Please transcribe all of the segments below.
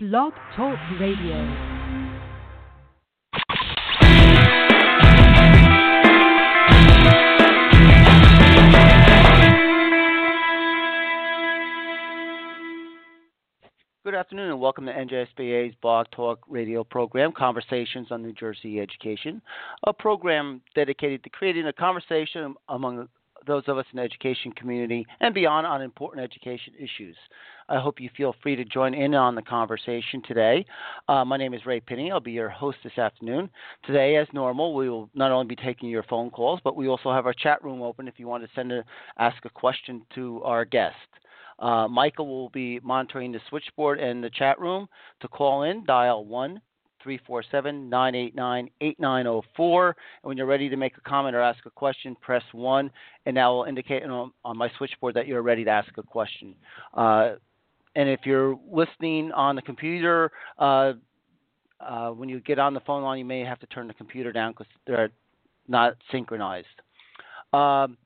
Blog Talk Radio. Good afternoon and welcome to NJSBA's Blog Talk radio program, Conversations on New Jersey Education, a program dedicated to creating a conversation among those of us in the education community and beyond on important education issues. I hope you feel free to join in on the conversation today. Uh, my name is Ray Pinney. I'll be your host this afternoon. Today, as normal, we will not only be taking your phone calls, but we also have our chat room open if you want to send a, ask a question to our guest. Uh, Michael will be monitoring the switchboard and the chat room. To call in, dial 1 347 989 8904. And when you're ready to make a comment or ask a question, press 1, and that will indicate on, my switchboard that you're ready to ask a question. Uh, and if you're listening on the computer, uh, uh, when you get on the phone line, you may have to turn the computer down because they're not synchronized. Um,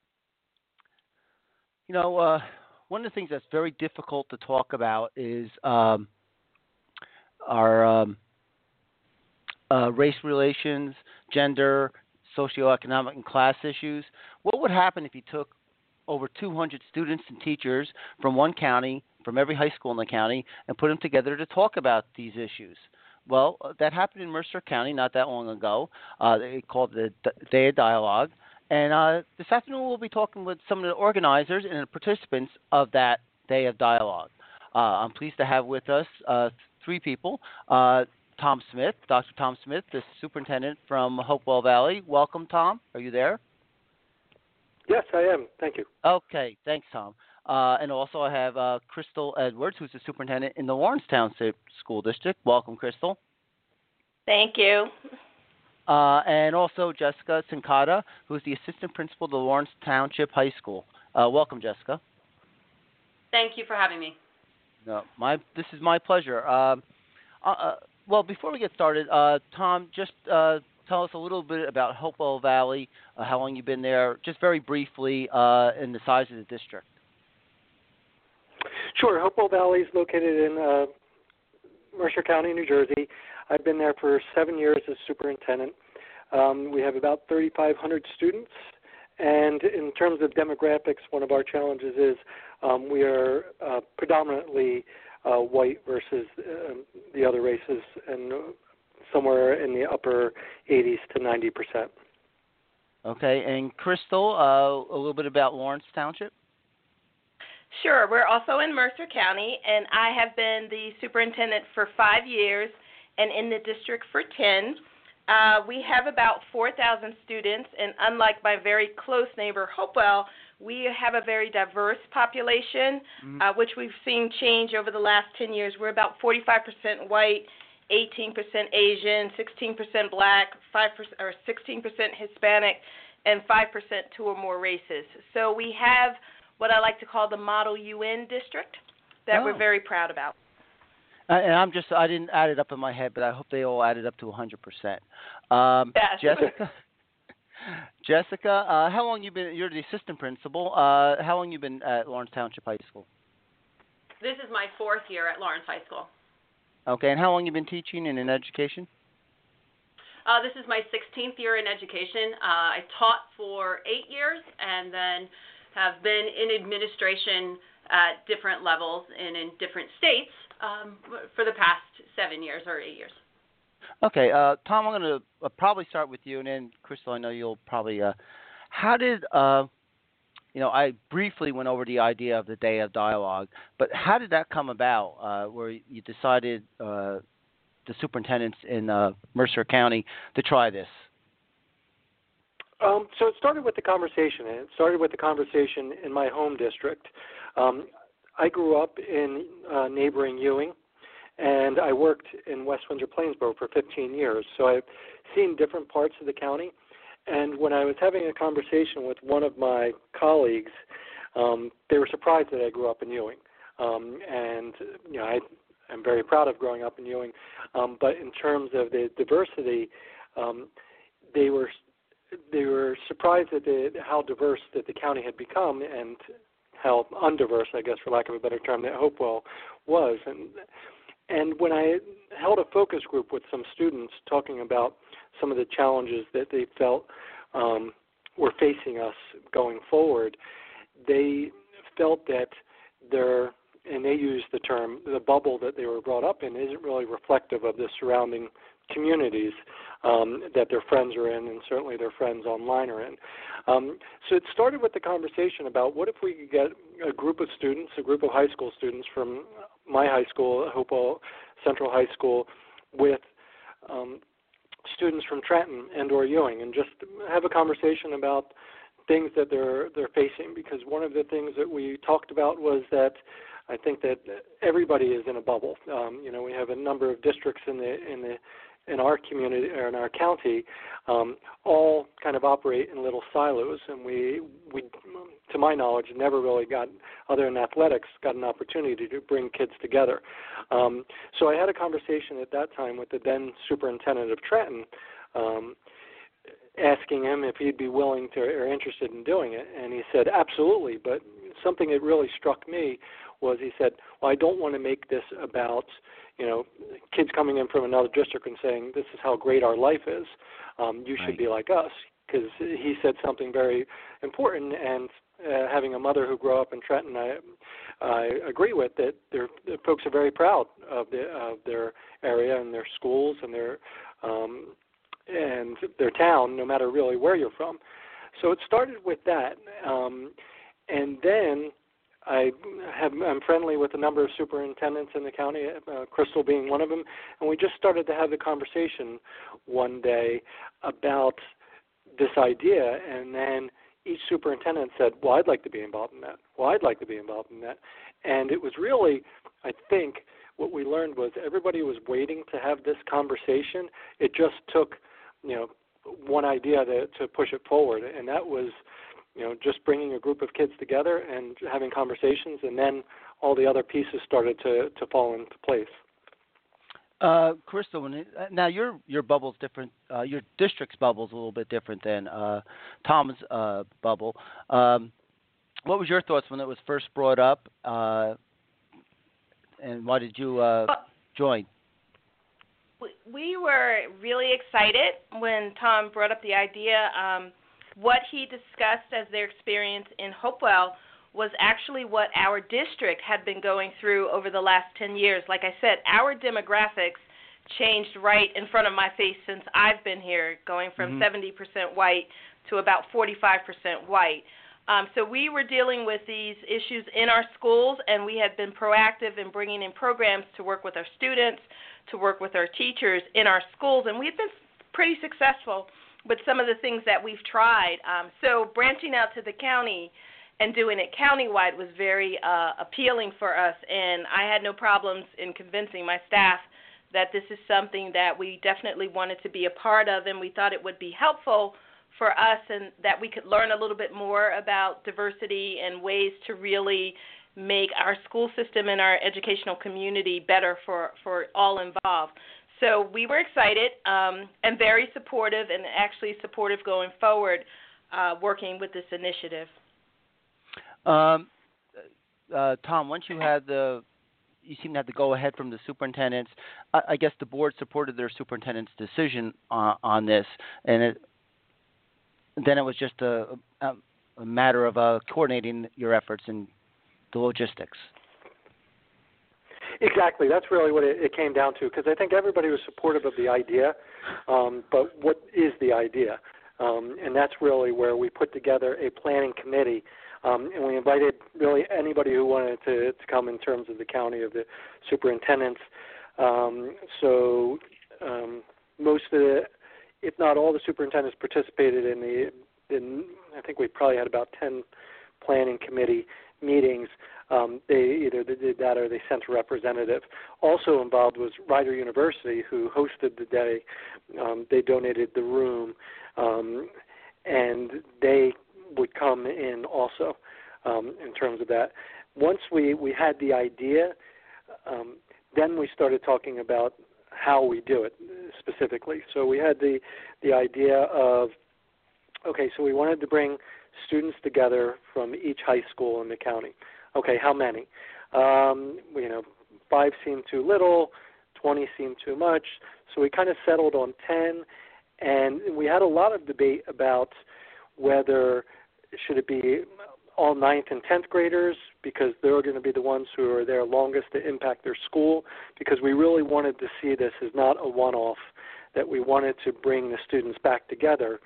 you know, uh, one of the things that's very difficult to talk about is um, our um, uh, race relations, gender, socioeconomic, and class issues. What would happen if you took over 200 students and teachers from one county, from every high school in the county, and put them together to talk about these issues? Well, uh, that happened in Mercer County not that long ago. Uh, they called the Day of Dialogue. And uh, this afternoon, we'll be talking with some of the organizers and the participants of that Day of Dialogue. Uh, I'm pleased to have with us uh, three people. Tom Smith, Dr. Tom Smith, the superintendent from Hopewell Valley. Welcome, Tom. Are you there? Yes, I am. Thank you. Okay, thanks, Tom. Uh, and also, I have uh, Crystal Edwards, who's the superintendent in the Lawrence Township School District. Welcome, Crystal. Thank you. Uh, and also Jessica Cincotta, who's the assistant principal of the Lawrence Township High School. Uh, welcome, Jessica. Thank you for having me. No, my this is my pleasure. Um, uh, uh, well, before we get started, uh, Tom, just uh, tell us a little bit about Hopewell Valley, uh, how long you've been there, just very briefly, uh, and the size of the district. Sure. Hopewell Valley is located in uh, Mercer County, New Jersey. I've been there for seven years as superintendent. Um, we have about 3,500 students, and in terms of demographics, one of our challenges is um, we are uh, predominantly uh, white versus uh, the other races, and somewhere in the upper 80s to 90 percent. Okay, and Crystal, uh, a little bit about Lawrence Township. Sure. We're also in Mercer County, and I have been the superintendent for five years and in the district for 10. Uh, we have about 4,000 students, and unlike my very close neighbor, Hopewell, we have a very diverse population, mm-hmm. uh, which we've seen change over the last 10 years. We're about 45% white, 18% Asian, 16% black, 5% or 16% Hispanic, and 5% two or more races. So we have what I like to call the Model UN district that oh. we're very proud about. Uh, and I'm just I didn't add it up in my head, but I hope they all added up to 100%. Um. Jessica. Jessica, uh, how long you been? You're the assistant principal. Uh, how long you been at Lawrence Township High School? This is my fourth year at Lawrence High School. Okay, and how long you been teaching and in education? Uh, this is my 16th year in education. Uh, I taught for eight years and then have been in administration at different levels and in different states um, for the past seven years or eight years. Okay, uh, Tom, I'm going to uh, probably start with you, and then Crystal, I know you'll probably. Uh, how did uh, you know? I briefly went over the idea of the day of dialogue, but how did that come about? Uh, where you decided uh, the superintendents in Mercer County to try this? Um, so it started with the conversation. It started with the conversation in my home district. Um, I grew up in neighboring Ewing, and I worked in West Windsor Plainsboro for 15 years. So I've seen different parts of the county. And when I was having a conversation with one of my colleagues, um, they were surprised that I grew up in Ewing. Um, and you know, I am very proud of growing up in Ewing. Um, but in terms of the diversity, um, they were they were surprised at the, how diverse that the county had become, and how undiverse, I guess, for lack of a better term, that Hopewell was. And and when I held a focus group with some students talking about some of the challenges that they felt um, were facing us going forward, they felt that their and they used the term the bubble that they were brought up in isn't really reflective of the surrounding communities um, that their friends are in, and certainly their friends online are in. Um, so it started with the conversation about what if we could get a group of students, a group of high school students from my high school, Hopewell Central High School, with um, students from Trenton and or Ewing, and just have a conversation about things that they're they're facing. Because one of the things that we talked about was that I think that everybody is in a bubble. Um, you know, we have a number of districts in the in the in our community or in our county um, all kind of operate in little silos, and we we to my knowledge never really got other than athletics got an opportunity to bring kids together. Um, so I had a conversation at that time with the then superintendent of Trenton. Um, asking him if he'd be willing to or interested in doing it and he said absolutely but something that really struck me was he said well i don't want to make this about you know, kids coming in from another district and saying, "This is how great our life is. Um, you should right. be like us." Because he said something very important, and uh, having a mother who grew up in Trenton, I, I agree with that. Their the folks are very proud of the of their area and their schools and their um, and their town, no matter really where you're from. So it started with that, um, and then I have, I'm friendly with a number of superintendents in the county, uh, Crystal being one of them, and we just started to have the conversation one day about this idea, and then each superintendent said, "Well, I'd like to be involved in that. Well, I'd like to be involved in that," and it was really, I think, what we learned was everybody was waiting to have this conversation. It just took, you know, one idea to, to push it forward, and that was you know, just bringing a group of kids together and having conversations, and then all the other pieces started to to fall into place. Uh, Crystal, when it, uh, now your your bubble's different. Uh, your district's bubble's a little bit different than uh, Tom's uh, bubble. Um, what was your thoughts when it was first brought up, uh, and why did you uh, join? We were really excited when Tom brought up the idea. Um, what he discussed as their experience in Hopewell was actually what our district had been going through over the last 10 years. Like I said, our demographics changed right in front of my face since I've been here, going from mm-hmm. 70% white to about 45% white. Um, so we were dealing with these issues in our schools, and we had been proactive in bringing in programs to work with our students, to work with our teachers in our schools, and we've been pretty successful with some of the things that we've tried. Um, so branching out to the county and doing it countywide was very uh, appealing for us, and I had no problems in convincing my staff that this is something that we definitely wanted to be a part of, and we thought it would be helpful for us and that we could learn a little bit more about diversity and ways to really make our school system and our educational community better for, for all involved. So we were excited um, and very supportive, and actually supportive going forward, uh, working with this initiative. Um, uh, Tom, once you had the, you seem to have to go ahead from the superintendents. I, I guess the board supported their superintendent's decision on, on this, and it, then it was just a, a, a matter of uh, coordinating your efforts and the logistics. Exactly. That's really what it, it came down to because I think everybody was supportive of the idea, um, but what is the idea? Um, and that's really where we put together a planning committee, um, and we invited really anybody who wanted to, to come in terms of the county of the superintendents. Um, so um, most of the, if not all the superintendents participated in the. In, I think we probably had about ten planning committee meetings um, they either they did that or they sent a representative. Also involved was Rider University, who hosted the day. Um, they donated the room, um, and they would come in also um, in terms of that. Once we we had the idea, um, then we started talking about how we do it specifically. So we had the the idea of okay, so we wanted to bring students together from each high school in the county. Okay, how many? Um, you know, five seemed too little, 20 seemed too much. So we kind of settled on 10, and we had a lot of debate about whether should it be all ninth and tenth graders because they're going to be the ones who are there longest to impact their school because we really wanted to see this as not a one-off that we wanted to bring the students back together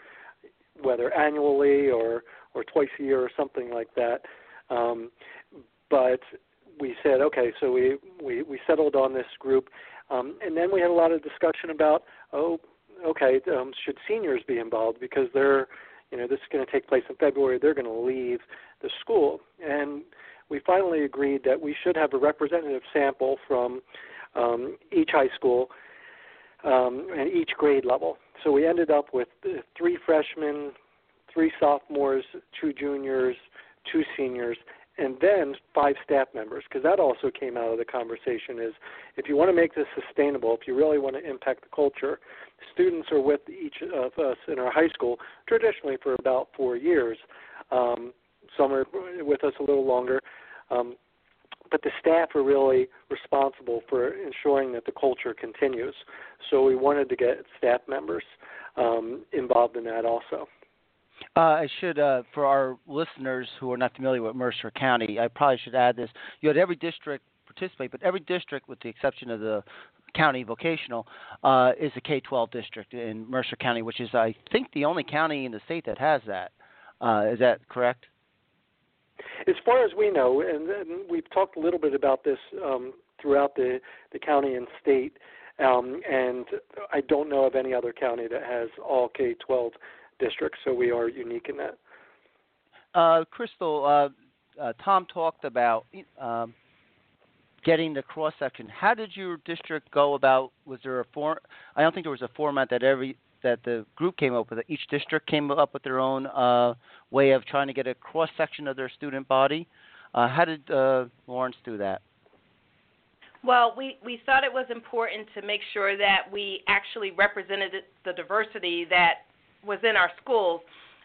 whether annually or or twice a year or something like that um, but we said okay so we we we settled on this group um, and then we had a lot of discussion about oh okay um, should seniors be involved because they're you know this is going to take place in February they're going to leave the school. And we finally agreed that we should have a representative sample from um, each high school um, and each grade level. So we ended up with three freshmen, three sophomores, two juniors, two seniors, and then five staff members because that also came out of the conversation is if you want to make this sustainable if you really want to impact the culture students are with each of us in our high school traditionally for about four years um, some are with us a little longer. Um, but the staff are really responsible for ensuring that the culture continues. So we wanted to get staff members um, involved in that also. Uh, I should, uh, for our listeners who are not familiar with Mercer County, I probably should add this. You had every district participate, but every district, with the exception of the county vocational, uh, is a K 12 district in Mercer County, which is, I think, the only county in the state that has that. Uh, is that correct? As far as we know, and, and we've talked a little bit about this um, throughout the, the county and state, um, and I don't know of any other county that has all K 12 districts, so we are unique in that. Uh, Crystal, uh, uh, Tom talked about um, getting the cross section. How did your district go about? Was there a form? I don't think there was a format that every that the group came up with. Each district came up with their own uh, way of trying to get a cross section of their student body. Uh, how did uh, Lawrence do that? Well, we, we thought it was important to make sure that we actually represented the diversity that was in our schools.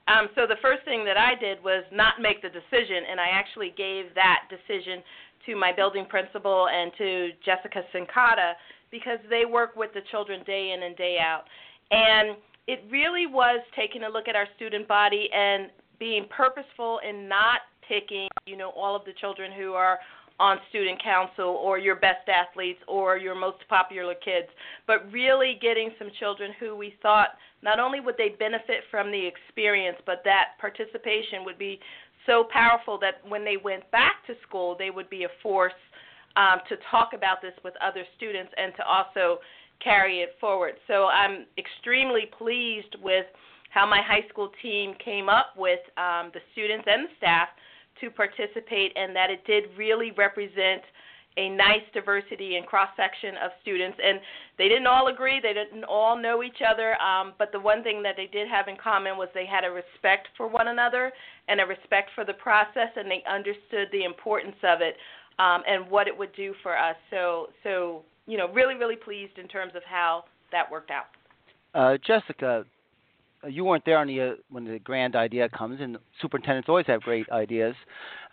Um, so the first thing that I did was not make the decision, and I actually gave that decision to my building principal and to Jessica Cincotta because they work with the children day in and day out. And it really was taking a look at our student body and being purposeful in not picking, you know, all of the children who are on student council or your best athletes or your most popular kids, but really getting some children who we thought not only would they benefit from the experience, but that participation would be so powerful that when they went back to school, they would be a force um, to talk about this with other students and to also carry it forward. So I'm extremely pleased with how my high school team came up with um, the students and the staff to participate, and that it did really represent a nice diversity and cross section of students. And they didn't all agree, they didn't all know each other, um, but the one thing that they did have in common was they had a respect for one another and a respect for the process, and they understood the importance of it um, and what it would do for us. So, so you know, really, really pleased in terms of how that worked out. Uh, Jessica, you weren't there the, uh, when the grand idea comes, and superintendents always have great ideas.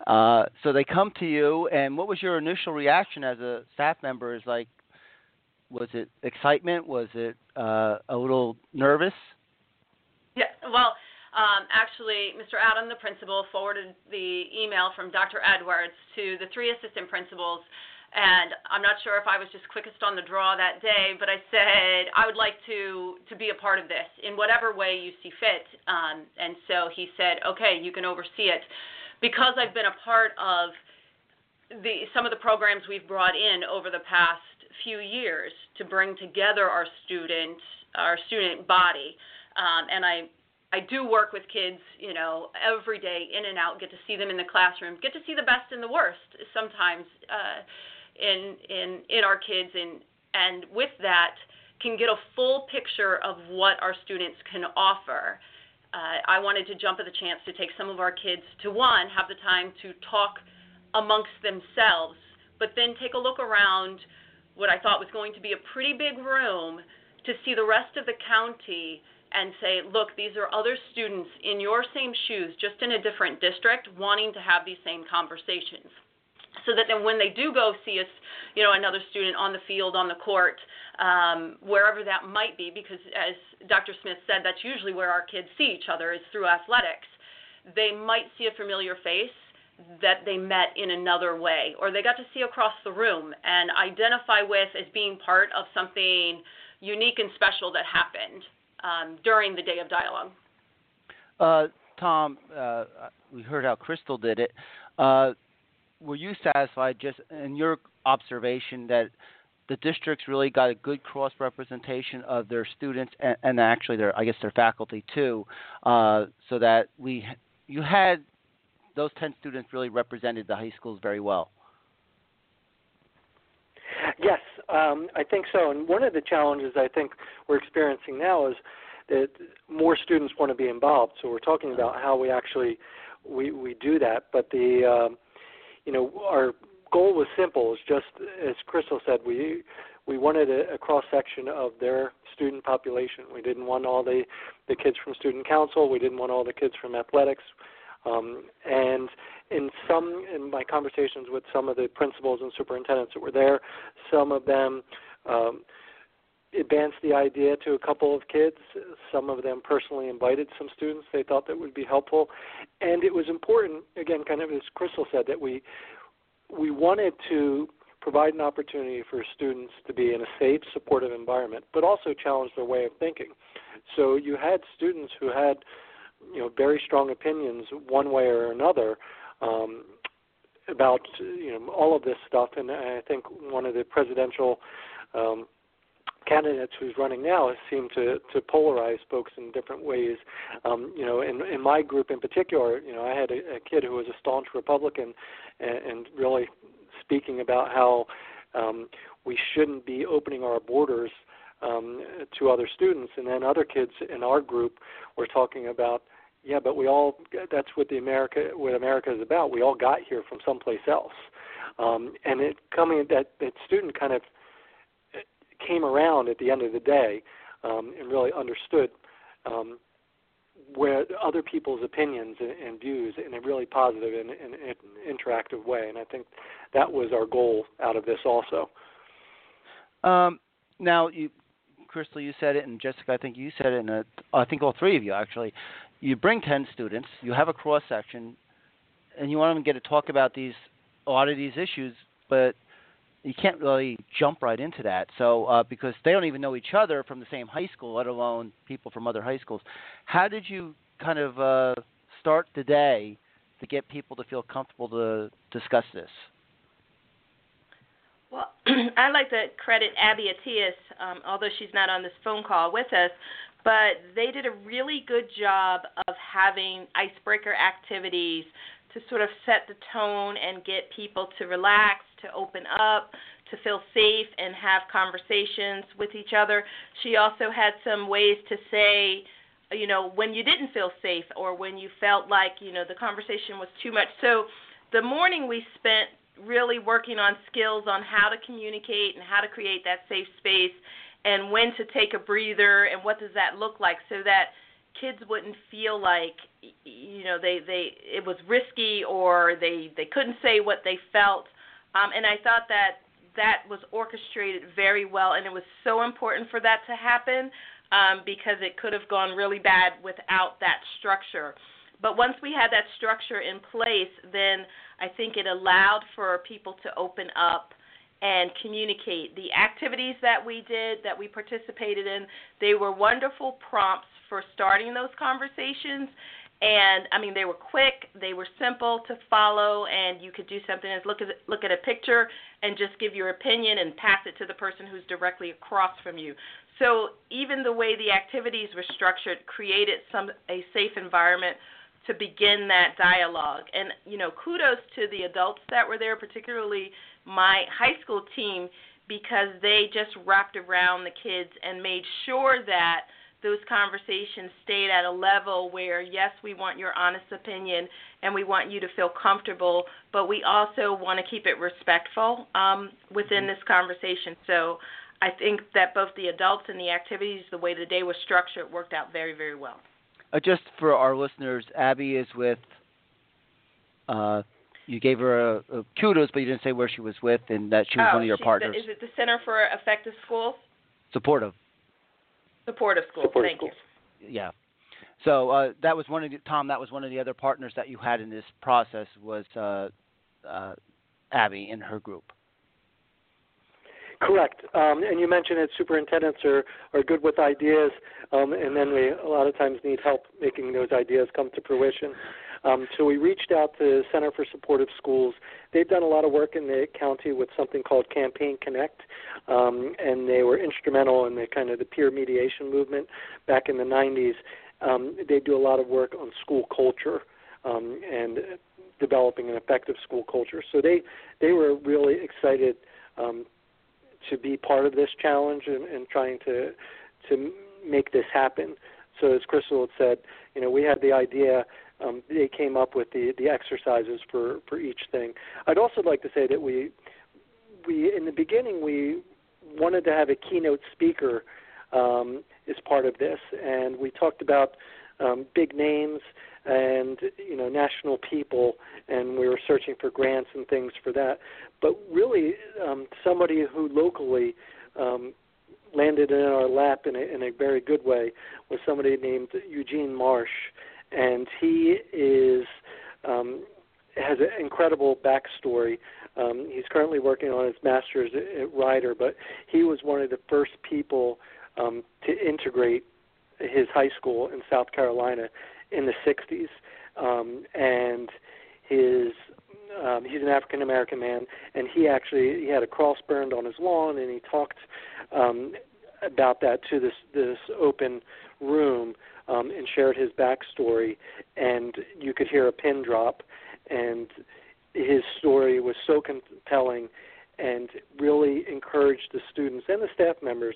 Uh, so they come to you, and what was your initial reaction as a staff member? Is like, was it excitement? Was it uh, a little nervous? Yeah, well, um, actually, Mr. Adam, the principal, forwarded the email from Dr. Edwards to the three assistant principals and I'm not sure if I was just quickest on the draw that day, but I said I would like to to be a part of this in whatever way you see fit. Um, and so he said, okay, you can oversee it, because I've been a part of the some of the programs we've brought in over the past few years to bring together our student our student body, um, and I I do work with kids, you know, every day in and out, get to see them in the classroom, get to see the best and the worst sometimes. Uh, in in in our kids and and with that can get a full picture of what our students can offer. Uh, I wanted to jump at the chance to take some of our kids to one, have the time to talk amongst themselves, but then take a look around what I thought was going to be a pretty big room to see the rest of the county and say, look, these are other students in your same shoes, just in a different district, wanting to have these same conversations. So that then when they do go see us, you know, another student on the field, on the court, um, wherever that might be, because as Dr. Smith said, that's usually where our kids see each other is through athletics. They might see a familiar face that they met in another way, or they got to see across the room and identify with as being part of something unique and special that happened um, during the day of dialogue. Uh, Tom, uh, we heard how Crystal did it. Uh, were you satisfied, just in your observation, that the districts really got a good cross representation of their students and, and actually their, I guess, their faculty too, uh, so that we, you had those ten students really represented the high schools very well. Yes, um, I think so. And one of the challenges I think we're experiencing now is that more students want to be involved. So we're talking about how we actually we we do that. But the um, you know our goal was simple. It's just as Crystal said, we we wanted a, a cross section of their student population. We didn't want all the the kids from student council. We didn't want all the kids from athletics. Um, and in some in my conversations with some of the principals and superintendents that were there, some of them um, advanced the idea to a couple of kids. Some of them personally invited some students they thought that would be helpful, and it was important again, kind of as Crystal said, that we we wanted to provide an opportunity for students to be in a safe, supportive environment, but also challenge their way of thinking. So you had students who had you know very strong opinions one way or another um, about you know all of this stuff, and I think one of the presidential um, candidates who's running now seemed to to polarize folks in different ways. Um, you know, in in my group in particular, you know, I had a, a kid who was a staunch Republican, and, and really speaking about how um, we shouldn't be opening our borders um, to other students, and then other kids in our group were talking about, yeah, but we all that's what the America what America is about. We all got here from someplace else, um, and it coming that that student kind of came around at the end of the day um, and really understood um, where other people's opinions and, and views in a really positive and, and, and interactive way. And I think that was our goal out of this also. Um, now, you, Crystal, you said it, and Jessica, I think you said it, and uh, I think all three of you actually. You bring ten students, you have a cross section, and you want them to get to talk about these a lot of these issues, but you can't really jump right into that. So uh, because they don't even know each other from the same high school, let alone people from other high schools. How did you kind of uh, start the day to get people to feel comfortable to discuss this? Well, I'd like to credit Abby Atias, um, although she's not on this phone call with us, but they did a really good job of having icebreaker activities to sort of set the tone and get people to relax, to open up, to feel safe and have conversations with each other. She also had some ways to say, you know, when you didn't feel safe or when you felt like, you know, the conversation was too much. So the morning we spent really working on skills on how to communicate and how to create that safe space and when to take a breather and what does that look like so that kids wouldn't feel like you know they they it was risky or they they couldn't say what they felt um and i thought that that was orchestrated very well and it was so important for that to happen um because it could have gone really bad without that structure but once we had that structure in place then i think it allowed for people to open up and communicate. The activities that we did, that we participated in, they were wonderful prompts for starting those conversations. And I mean, they were quick, they were simple to follow, and you could do something as look at look at a picture and just give your opinion and pass it to the person who's directly across from you. So even the way the activities were structured created some a safe environment to begin that dialogue. And you know, kudos to the adults that were there, particularly my high school team, because they just wrapped around the kids and made sure that those conversations stayed at a level where yes we want your honest opinion and we want you to feel comfortable but we also want to keep it respectful um, within this conversation so i think that both the adults and the activities the way the day was structured worked out very very well uh, just for our listeners abby is with uh, you gave her a, a kudos, but you didn't say where she was with and that she was oh, one of your partners. The, is it the Center for Effective Schools? Supportive. Supportive schools. Supportive Thank schools. you. Yeah. So uh, that was one of the, Tom. That was one of the other partners that you had in this process was uh, uh, Abby and her group. Correct. Um, and you mentioned that superintendents are, are good with ideas, um, and then we a lot of times need help making those ideas come to fruition. Um, so we reached out to Center for Supportive Schools. They've done a lot of work in the county with something called Campaign Connect, um, and they were instrumental in the kind of the peer mediation movement back in the 90s. Um, they do a lot of work on school culture um, and developing an effective school culture. So they they were really excited um, to be part of this challenge and, and trying to to make this happen. So as Crystal had said, you know, we had the idea. Um, they came up with the the exercises for for each thing. I'd also like to say that we we in the beginning we wanted to have a keynote speaker um, as part of this, and we talked about um, big names and you know national people, and we were searching for grants and things for that. But really, um, somebody who locally um, landed in our lap in a, in a very good way was somebody named Eugene Marsh, and he is um, has an incredible backstory. Um, he's currently working on his master's at Rider, but he was one of the first people um, to integrate his high school in South Carolina in the 60s, um, and his um, he's an African American man, and he actually he had a cross burned on his lawn, and he talked um, about that to this this open room um, and shared his backstory, and you could hear a pin drop, and his story was so compelling, and really encouraged the students and the staff members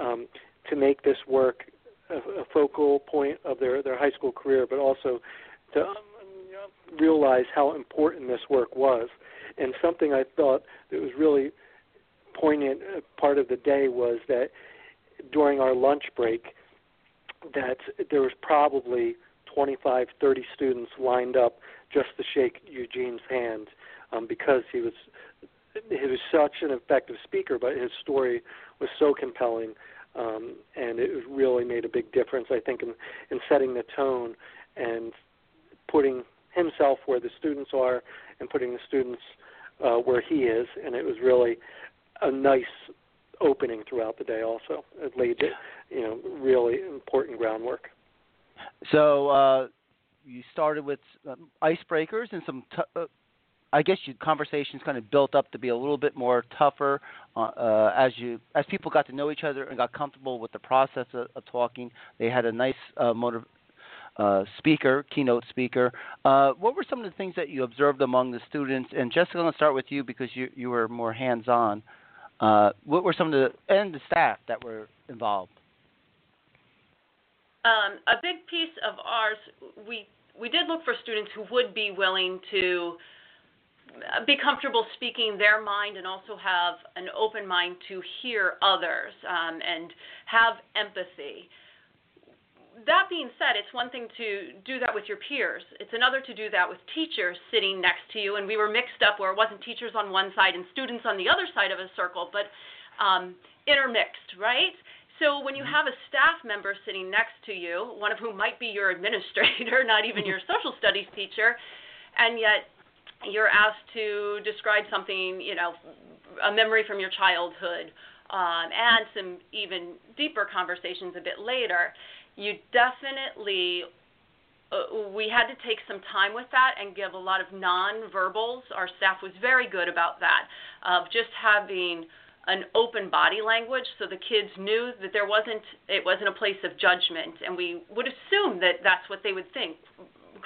um, to make this work a, a focal point of their their high school career, but also to um, realize how important this work was. And something I thought that was really poignant uh, part of the day was that during our lunch break, that there was probably 25, 30 students lined up just to shake Eugene's hand um, because he was he was such an effective speaker, but his story was so compelling um, and it really made a big difference, I think, in, in setting the tone and putting himself where the students are and putting the students uh, where he is. And it was really a nice opening throughout the day. Also, it laid you know really important groundwork. So uh, you started with um, icebreakers and some t- uh, I guess your conversations kind of built up to be a little bit more tougher uh, uh, as you as people got to know each other and got comfortable with the process of, of talking. They had a nice uh. Uh, speaker, keynote speaker. Uh, what were some of the things that you observed among the students? And Jessica, I'm going to start with you because you you were more hands-on. Uh, what were some of the and the staff that were involved? Um, a big piece of ours, we we did look for students who would be willing to be comfortable speaking their mind and also have an open mind to hear others um, and have empathy. That being said, it's one thing to do that with your peers. It's another to do that with teachers sitting next to you. And we were mixed up where it wasn't teachers on one side and students on the other side of a circle, but um, intermixed, right? So when you mm-hmm. have a staff member sitting next to you, one of whom might be your administrator, not even your social studies teacher, and yet you're asked to describe something, you know, a memory from your childhood, um, and some even deeper conversations a bit later, you definitely uh, we had to take some time with that and give a lot of non-verbals. Our staff was very good about that, of just having an open body language so the kids knew that there wasn't it wasn't a place of judgment and we would assume that that's what they would think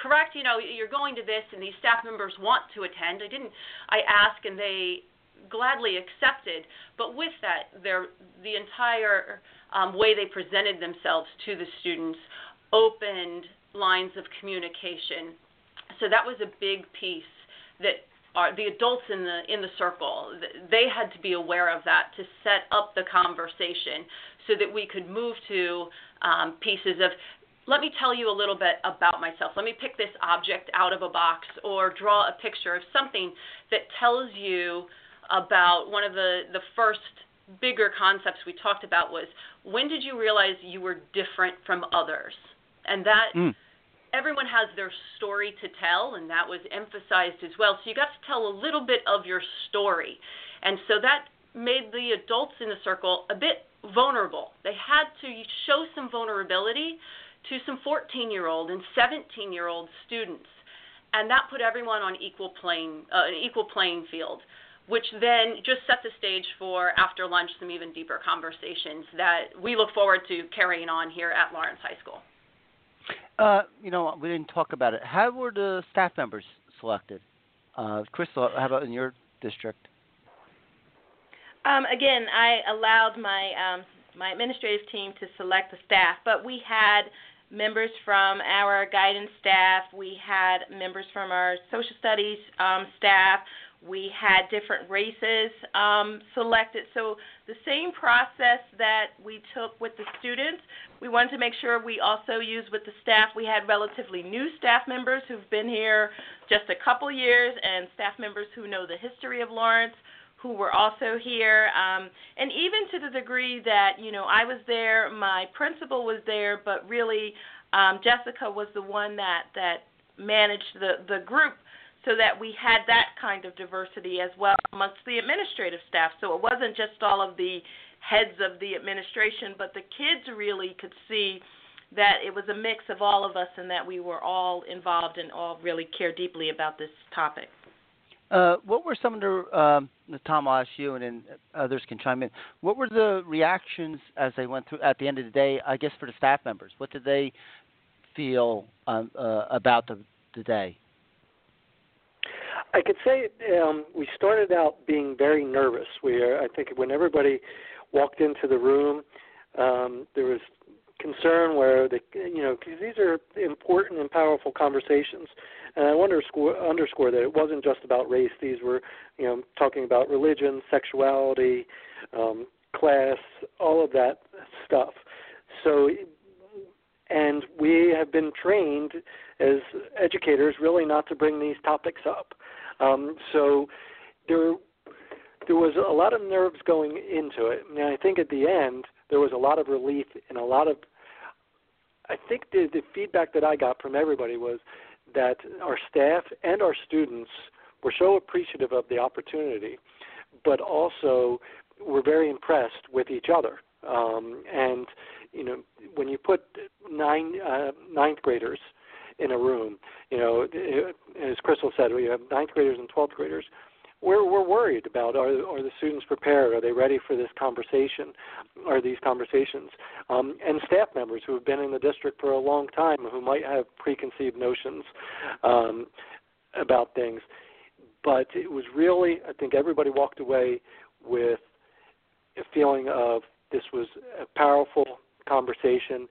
correct? You know, you're going to this, and these staff members want to attend. I didn't. I asked, and they gladly accepted. But with that, their the entire um, way they presented themselves to the students opened lines of communication. So that was a big piece that the adults in the in the circle they had to be aware of that to set up the conversation so that we could move to um, pieces of let me tell you a little bit about myself. Let me pick this object out of a box or draw a picture of something that tells you about one of the, the first bigger concepts we talked about was when did you realize you were different from others? And that mm. everyone has their story to tell, and that was emphasized as well. So you got to tell a little bit of your story. And so that made the adults in the circle a bit vulnerable. They had to show some vulnerability to some 14 year old and 17 year old students. And that put everyone on equal playing, uh, an equal playing field which then just set the stage for after lunch some even deeper conversations that we look forward to carrying on here at Lawrence High School. Uh, you know, we didn't talk about it. How were the staff members selected? Uh, Crystal, how about in your district? Um, again, I allowed my um, my administrative team to select the staff, but we had members from our guidance staff, we had members from our social studies um, staff, we had different races um, selected. So the same process that we took with the students, we wanted to make sure we also used with the staff. We had relatively new staff members who've been here just a couple years, and staff members who know the history of Lawrence who were also here, um, and even to the degree that you know I was there, my principal was there, but really um, Jessica was the one that that managed the the group so that we had that kind of diversity as well amongst the administrative staff. So it wasn't just all of the heads of the administration, but the kids really could see that it was a mix of all of us and that we were all involved and all really care deeply about this topic. Uh, what were some of the, um, Tom, I'll ask you, and then others can chime in. What were the reactions as they went through at the end of the day? I guess for the staff members, what did they feel um, uh, about the, the day? I could say um, we started out being very nervous. We, I think, when everybody walked into the room, um, there was concern where the, you know, because these are important and powerful conversations. And I want to underscore, underscore that it wasn't just about race. These were, you know, talking about religion, sexuality, um, class, all of that stuff. So, and we have been trained as educators really not to bring these topics up. Um, so there there was a lot of nerves going into it. And I think at the end there was a lot of relief and a lot of I think the, the feedback that I got from everybody was that our staff and our students were so appreciative of the opportunity, but also were very impressed with each other. Um, and you know, when you put nine uh, ninth graders in a room. You know, as Crystal said, we have ninth graders and twelfth graders. We're we're worried about are are the students prepared? Are they ready for this conversation? Are these conversations? Um, and staff members who have been in the district for a long time who might have preconceived notions um, about things. But it was really, I think everybody walked away with a feeling of this was a powerful conversation,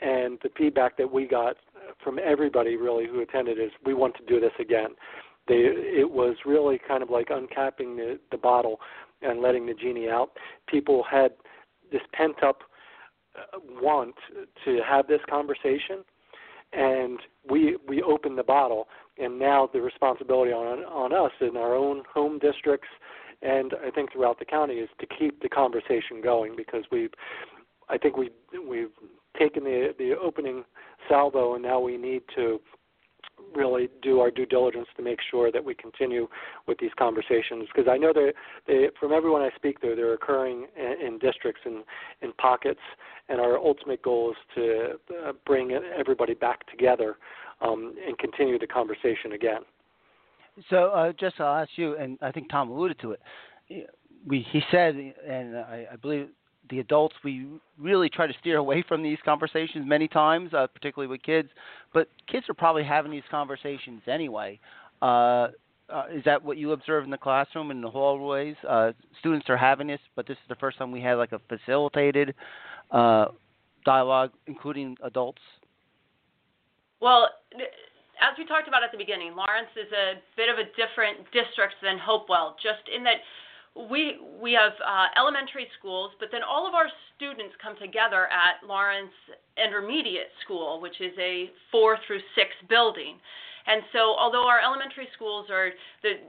and the feedback that we got from everybody really who attended is we want to do this again. They it was really kind of like uncapping the, the bottle and letting the genie out. People had this pent up uh, want to have this conversation and we we opened the bottle and now the responsibility on on us in our own home districts and I think throughout the county is to keep the conversation going because we've I think we we've taken the the opening salvo, and now we need to really do our due diligence to make sure that we continue with these conversations because I know that they, from everyone I speak to, they're occurring in, in districts and in pockets, and our ultimate goal is to uh, bring everybody back together um, and continue the conversation again. So, uh, just I'll ask you, and I think Tom alluded to it. We, he said, and I, I believe the adults we really try to steer away from these conversations many times, uh, particularly with kids. But kids are probably having these conversations anyway. Uh, uh, is that what you observe in the classroom in the hallways? Uh, students are having this, but this is the first time we had like a facilitated uh, dialogue, including adults. Well, as we talked about at the beginning, Lawrence is a bit of a different district than Hopewell, just in that we we have uh, elementary schools, but then all of our students come together at Lawrence intermediate school, which is a four through six building. And so, although our elementary schools are the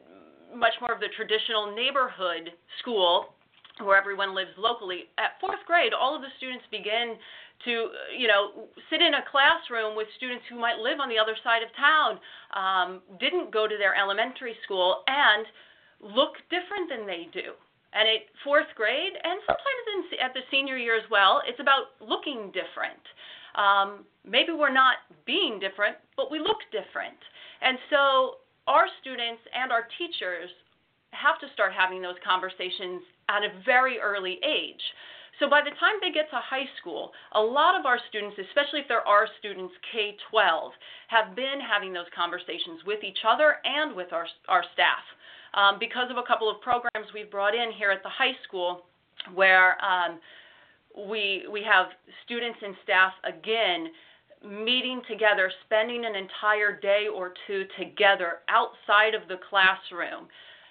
much more of the traditional neighborhood school where everyone lives locally, at fourth grade, all of the students begin to, you know, sit in a classroom with students who might live on the other side of town, um, didn't go to their elementary school, and look different than they do. And at fourth grade, and sometimes in, at the senior year as well, it's about looking different. Um, maybe we're not being different, but we look different. And so our students and our teachers have to start having those conversations at a very early age. So by the time they get to high school, a lot of our students, especially if there are students K 12, have been having those conversations with each other and with our, our staff um, because of a couple of programs we've brought in here at the high school where um, we, we have students and staff again meeting together, spending an entire day or two together outside of the classroom,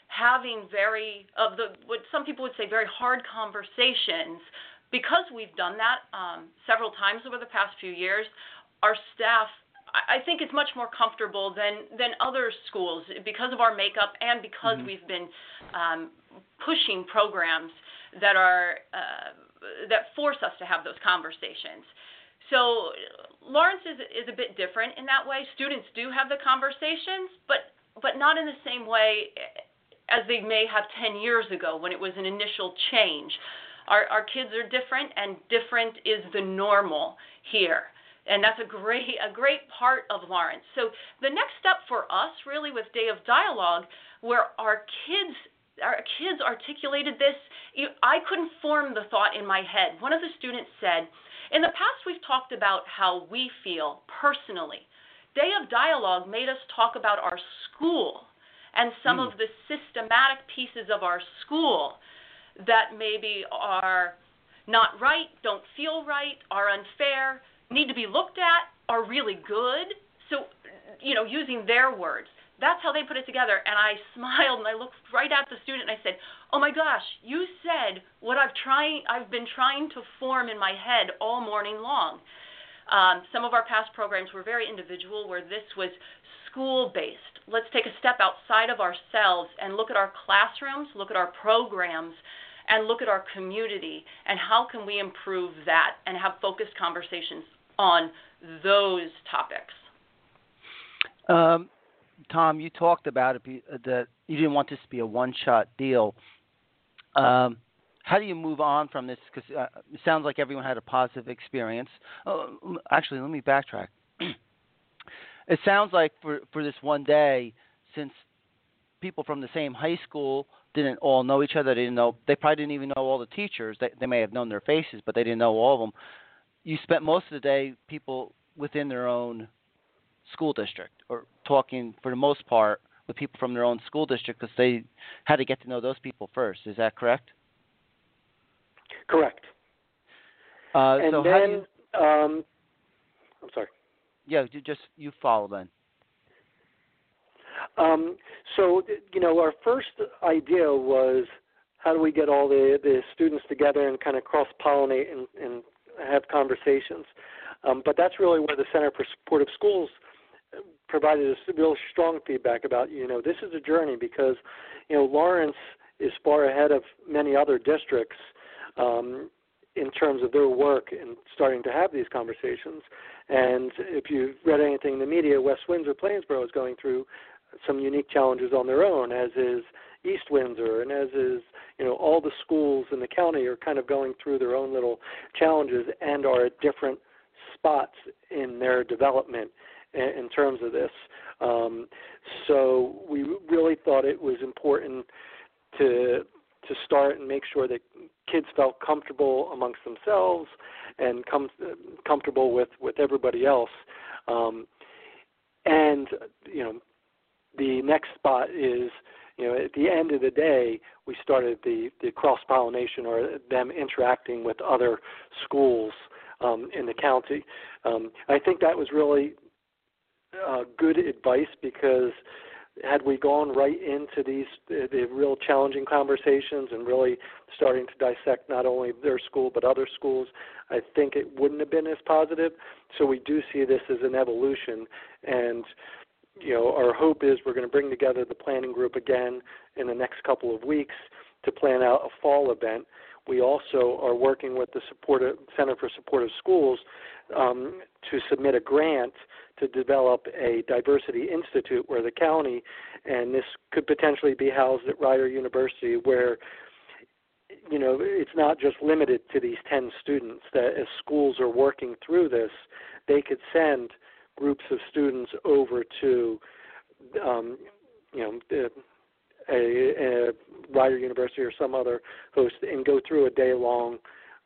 having very of the what some people would say very hard conversations. Because we've done that um, several times over the past few years, our staff I think it's much more comfortable than than other schools because of our makeup and because mm-hmm. we've been um, pushing programs that are uh, that force us to have those conversations. So Lawrence is is a bit different in that way. Students do have the conversations, but but not in the same way as they may have 10 years ago when it was an initial change. Our our kids are different, and different is the normal here and that's a great a great part of Lawrence. So the next step for us really with Day of Dialogue, where our kids our kids articulated this, I couldn't form the thought in my head. One of the students said, "In the past we've talked about how we feel personally. Day of Dialogue made us talk about our school and some mm. of the systematic pieces of our school that maybe are not right, don't feel right, are unfair." Need to be looked at are really good. So, you know, using their words. That's how they put it together. And I smiled and I looked right at the student and I said, "Oh my gosh, you said what I've trying I've been trying to form in my head all morning long." Um, some of our past programs were very individual, where this was school based. Let's take a step outside of ourselves and look at our classrooms, look at our programs, and look at our community and how can we improve that and have focused conversations on those topics. Um, Tom, you talked about it that you didn't want this to be a one-shot deal. Um, how do you move on from this? Because uh, it sounds like everyone had a positive experience. Oh, actually, let me backtrack. it sounds like for for this one day, since people from the same high school didn't all know each other, they didn't know they probably didn't even know all the teachers. They they may have known their faces, but they didn't know all of them you spent most of the day people within their own school district or talking for the most part with people from their own school district because they had to get to know those people first. Is that correct? Correct. Uh, and so then, you, um, I'm sorry. Yeah, you just you follow then. Um, so you know, our first idea was how do we get all the the students together and kind of cross pollinate and, and have conversations. Um, but that's really where the Center for Supportive Schools provided us real strong feedback about, you know, this is a journey because, you know, Lawrence is far ahead of many other districts um, in terms of their work in starting to have these conversations. And if you've read anything in the media, West Windsor Plainsboro is going through some unique challenges on their own, as is East Windsor, and as is you know all the schools in the county are kind of going through their own little challenges and are at different spots in their development in, in terms of this. Um, so we really thought it was important to to start and make sure that kids felt comfortable amongst themselves and com- comfortable with with everybody else. Um, and you know, the next spot is you know, at the end of the day, we started the, the cross pollination or them interacting with other schools um, in the county. Um, I think that was really uh, good advice because had we gone right into these the, the real challenging conversations and really starting to dissect not only their school but other schools, I think it wouldn't have been as positive. So we do see this as an evolution, and you know our hope is we're going to bring together the planning group again in the next couple of weeks to plan out a fall event. We also are working with the supportive, Center for Supportive Schools um, to submit a grant to develop a diversity institute where the county, and this could potentially be housed at Rider University, where you know it's not just limited to these 10 students. That as schools are working through this, they could send groups of students over to um, you know a, a Rider University or some other host and go through a day long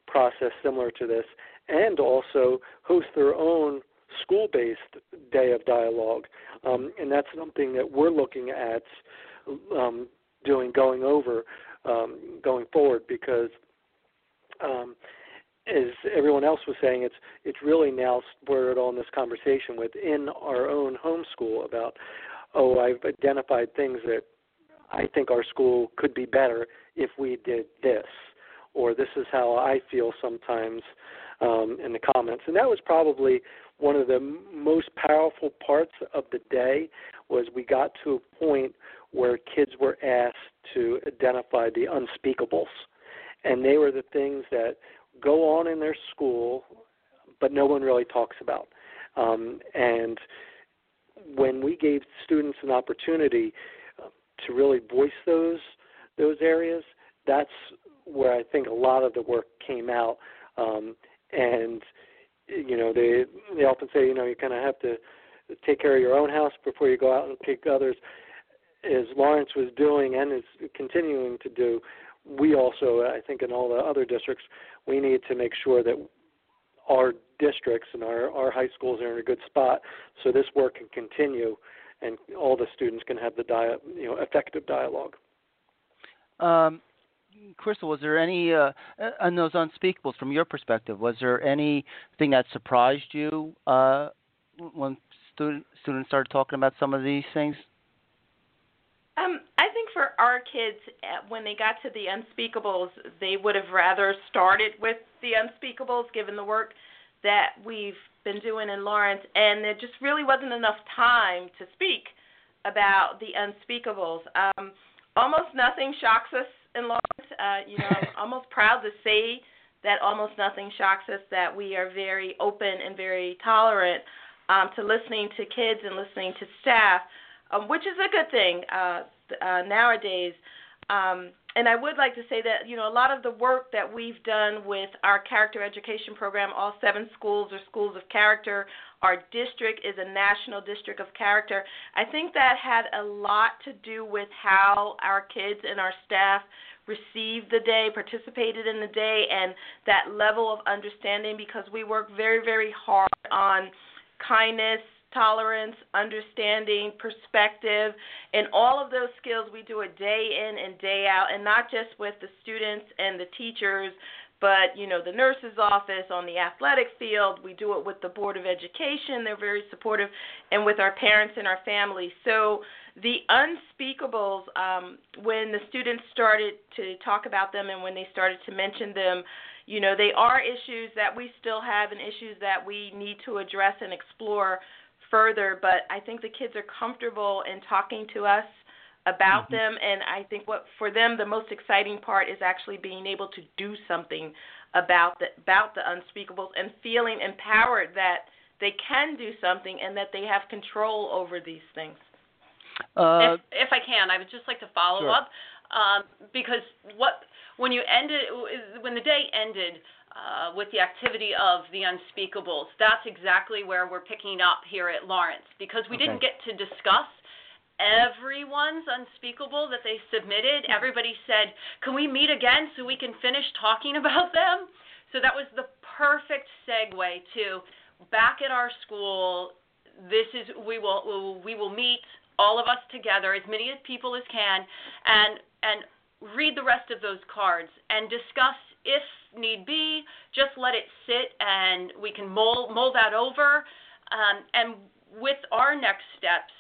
process similar to this, and also host their own school based day of dialogue. Um, and that's something that we're looking at um, doing, going over, um, going forward, because um, as everyone else was saying, it's it's really now spurred on this conversation within our own homeschool about, oh, I've identified things that I think our school could be better if we did this, or this is how I feel sometimes um, in the comments. And that was probably one of the most powerful parts of the day was we got to a point where kids were asked to identify the unspeakables. And they were the things that go on in their school, but no one really talks about. Um, and when we gave students an opportunity to really voice those those areas, that's where I think a lot of the work came out. Um, and you know, they they often say, you know, you kind of have to take care of your own house before you go out and pick others. As Lawrence was doing and is continuing to do, we also, I think, in all the other districts, we need to make sure that our districts and our, our high schools are in a good spot so this work can continue and all the students can have the dia- you know effective dialogue. Um, Crystal, was there any uh, on those unspeakables from your perspective? Was there anything that surprised you uh, when student, students started talking about some of these things? Um, I think for our kids, when they got to the unspeakables, they would have rather started with the unspeakables, given the work that we've been doing in Lawrence, and there just really wasn't enough time to speak about the unspeakables. Um, almost nothing shocks us in Lawrence. Uh, you know, I'm almost proud to say that almost nothing shocks us. That we are very open and very tolerant um, to listening to kids and listening to staff, um, which is a good thing uh, uh, nowadays. Um, and I would like to say that you know a lot of the work that we've done with our character education program, all seven schools or schools of character. Our district is a national district of character. I think that had a lot to do with how our kids and our staff received the day, participated in the day, and that level of understanding because we work very, very hard on kindness, tolerance, understanding, perspective, and all of those skills we do it day in and day out, and not just with the students and the teachers, but you know the nurse's office on the athletic field. We do it with the board of education; they're very supportive, and with our parents and our families. So the unspeakables, um, when the students started to talk about them and when they started to mention them, you know they are issues that we still have and issues that we need to address and explore further, but I think the kids are comfortable in talking to us about mm-hmm. them and I think what for them the most exciting part is actually being able to do something about the about the unspeakables and feeling empowered that they can do something and that they have control over these things. Uh, if, if I can, I would just like to follow sure. up um, because what when you ended when the day ended uh, with the activity of the unspeakables. That's exactly where we're picking up here at Lawrence because we okay. didn't get to discuss everyone's unspeakable that they submitted. Everybody said, "Can we meet again so we can finish talking about them?" So that was the perfect segue to back at our school. This is we will we will meet all of us together, as many people as can, and and read the rest of those cards and discuss if need be, just let it sit and we can mold, mold that over. Um, and with our next steps,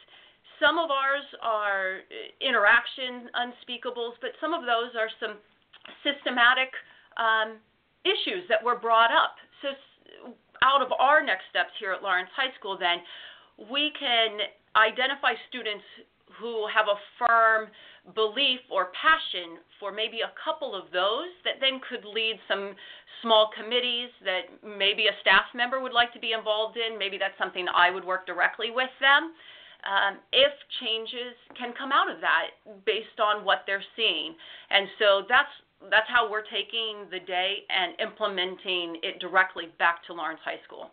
some of ours are interaction unspeakables, but some of those are some systematic um, issues that were brought up. So, out of our next steps here at Lawrence High School, then, we can identify students who have a firm belief or passion for maybe a couple of those that then could lead some small committees that maybe a staff member would like to be involved in. Maybe that's something I would work directly with them. Um, if changes can come out of that based on what they're seeing. And so that's that's how we're taking the day and implementing it directly back to Lawrence High School.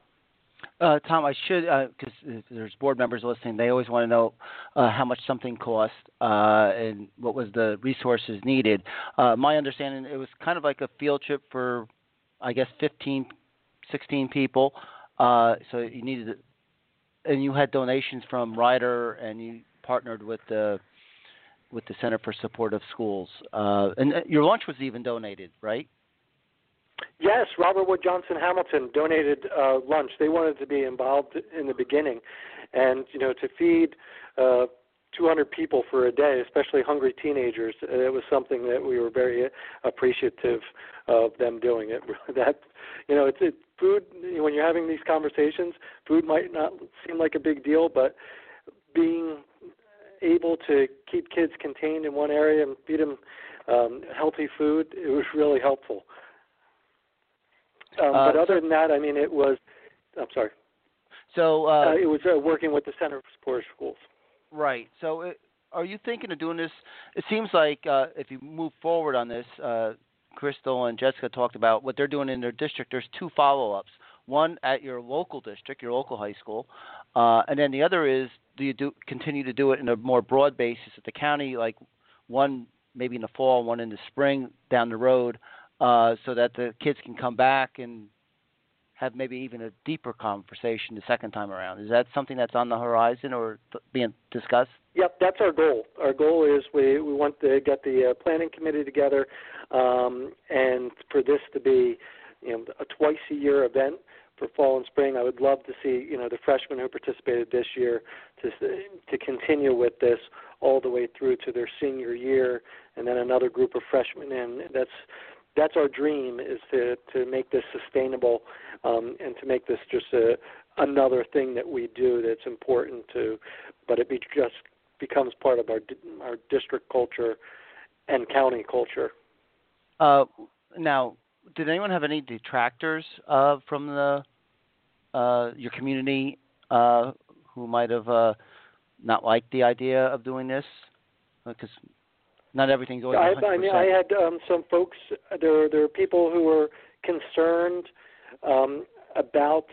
Uh, Tom, I should because uh, there's board members listening. They always want to know uh, how much something cost uh, and what was the resources needed. Uh, my understanding, it was kind of like a field trip for, I guess, 15, 16 people. Uh, so you needed, and you had donations from Rider, and you partnered with the with the Center for Supportive Schools. and your lunch was even donated, right? Yes, Robert Wood Johnson Hamilton donated uh, lunch. They wanted to be involved in the beginning, and you know to feed uh, 200 people for a day, especially hungry teenagers. Uh, it was something that we were very appreciative of them doing. It that you know it's it, food when you're having these conversations. Food might not seem like a big deal, but being able to keep kids contained in one area and feed them um, healthy food, it was really helpful. Um, uh, but other than that, I mean, it was. I'm sorry. So uh, uh, it was uh, working with the Center for Supportive Schools. Right. So it, are you thinking of doing this? It seems like uh, if you move forward on this, uh, Crystal and Jessica talked about what they're doing in their district. There's two follow-ups. One at your local district, your local high school, and then the other is do you do continue to do it in a more broad basis at the county, like one maybe in the fall, one in the spring down the road, uh, so that the kids can come back and have maybe even a deeper conversation the second time around. Is that something that's on the horizon or being discussed? Yep, that's our goal. Our goal is we, we want to get the uh, planning committee together um, and for this to be you know, a twice a year event for fall and spring. I would love to see you know the freshmen who participated this year to to continue with this all the way through to their senior year, and then another group of freshmen in. That's that's our dream is to to make this sustainable um, and to make this just a another thing that we do that's important to, but it be just becomes part of our our district culture and county culture. Uh, now, did anyone have any detractors uh, from the uh, your community uh, who might have uh, not liked the idea of doing this? Because not everything's always. I, I mean, I had um, some folks. There, there are people who were concerned um, about.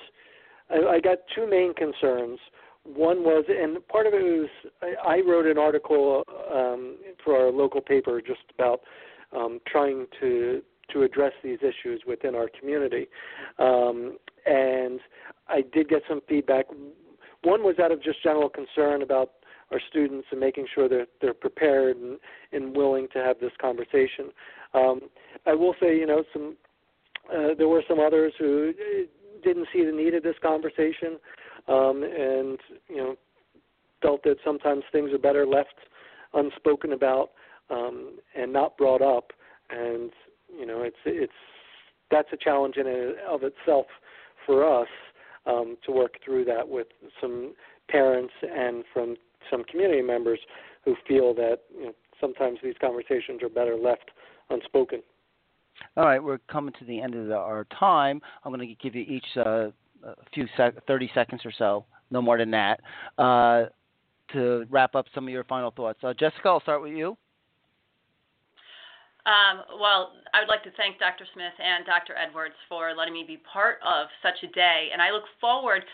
I, I got two main concerns. One was, and part of it was, I, I wrote an article um, for our local paper just about um, trying to to address these issues within our community, um, and I did get some feedback. One was out of just general concern about our students and making sure that they're prepared and, and willing to have this conversation. Um, I will say, you know, some uh, there were some others who didn't see the need of this conversation, um, and you know, felt that sometimes things are better left unspoken about um, and not brought up. And you know, it's it's that's a challenge in and of itself for us um, to work through that with some parents and from some community members who feel that you know, sometimes these conversations are better left unspoken. All right, we're coming to the end of the, our time. I'm going to give you each uh, a few sec- 30 seconds or so, no more than that, uh, to wrap up some of your final thoughts. Uh, Jessica, I'll start with you. Um, well, I would like to thank Dr. Smith and Dr. Edwards for letting me be part of such a day, and I look forward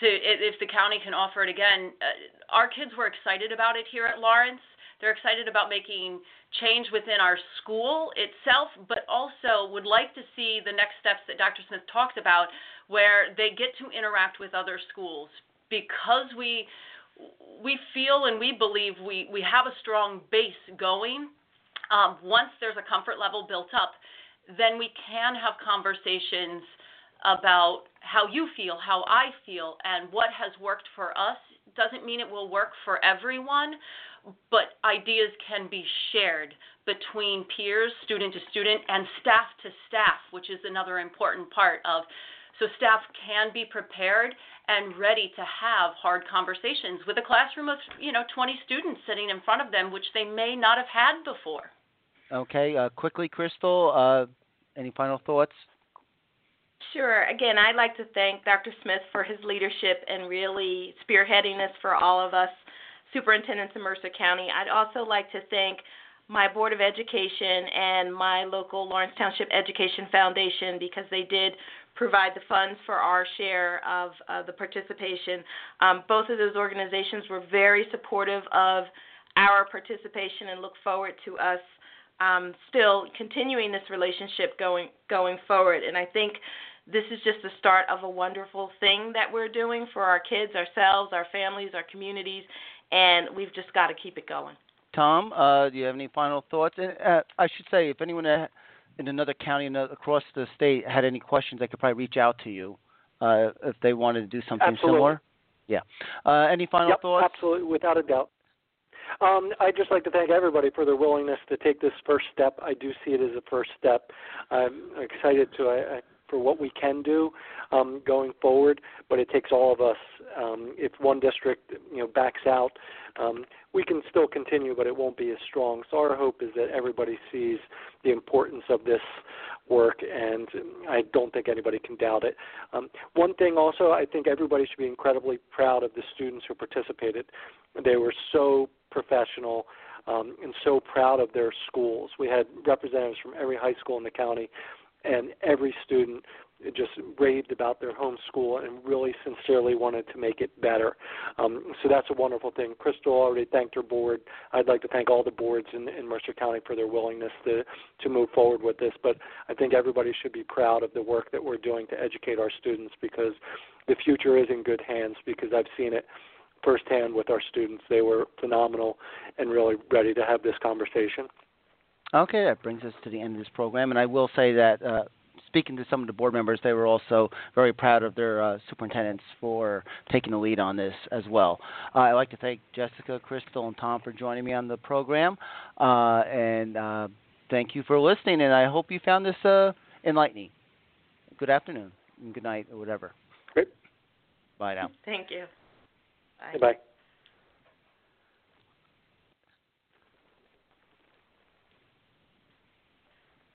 to if the county can offer it again. Uh, our kids were excited about it here at Lawrence. They're excited about making change within our school itself, but also would like to see the next steps that Dr. Smith talked about, where they get to interact with other schools because we we feel and we believe we, we have a strong base going. Um, once there's a comfort level built up, then we can have conversations about how you feel, how I feel, and what has worked for us doesn't mean it will work for everyone, but ideas can be shared between peers, student to student, and staff to staff, which is another important part of so staff can be prepared and ready to have hard conversations with a classroom of, you know, 20 students sitting in front of them, which they may not have had before. Okay, uh, quickly, Crystal, uh, any final thoughts? Sure. Again, I'd like to thank Dr. Smith for his leadership and really spearheading this for all of us superintendents in Mercer County. I'd also like to thank my Board of Education and my local Lawrence Township Education Foundation because they did provide the funds for our share of uh, the participation. Um, both of those organizations were very supportive of our participation and look forward to us um, still continuing this relationship going going forward. And I think this is just the start of a wonderful thing that we're doing for our kids, ourselves, our families, our communities, and we've just got to keep it going. Tom, uh, do you have any final thoughts? And uh, I should say, if anyone in another county across the state had any questions, they could probably reach out to you uh, if they wanted to do something absolutely. similar. Yeah. Uh, any final yep, thoughts? Absolutely, without a doubt. Um, I'd just like to thank everybody for their willingness to take this first step. I do see it as a first step. I'm excited to uh, for what we can do um, going forward, but it takes all of us. Um, if one district you know backs out, um, we can still continue, but it won't be as strong. So our hope is that everybody sees the importance of this work, and I don't think anybody can doubt it. Um, one thing also, I think everybody should be incredibly proud of the students who participated. They were so professional um, and so proud of their schools. We had representatives from every high school in the county, and every student just raved about their home school and really sincerely wanted to make it better. Um, so that's a wonderful thing. Crystal already thanked her board. I'd like to thank all the boards in, in Mercer County for their willingness to, to move forward with this. But I think everybody should be proud of the work that we're doing to educate our students because the future is in good hands because I've seen it firsthand with our students. They were phenomenal and really ready to have this conversation. Okay, that brings us to the end of this program, and I will say that uh, speaking to some of the board members, they were also very proud of their uh, superintendents for taking the lead on this as well. Uh, I'd like to thank Jessica, Crystal, and Tom for joining me on the program, uh, and uh, thank you for listening. And I hope you found this uh, enlightening. Good afternoon, and good night, or whatever. Great. Bye now. Thank you. Bye. Bye.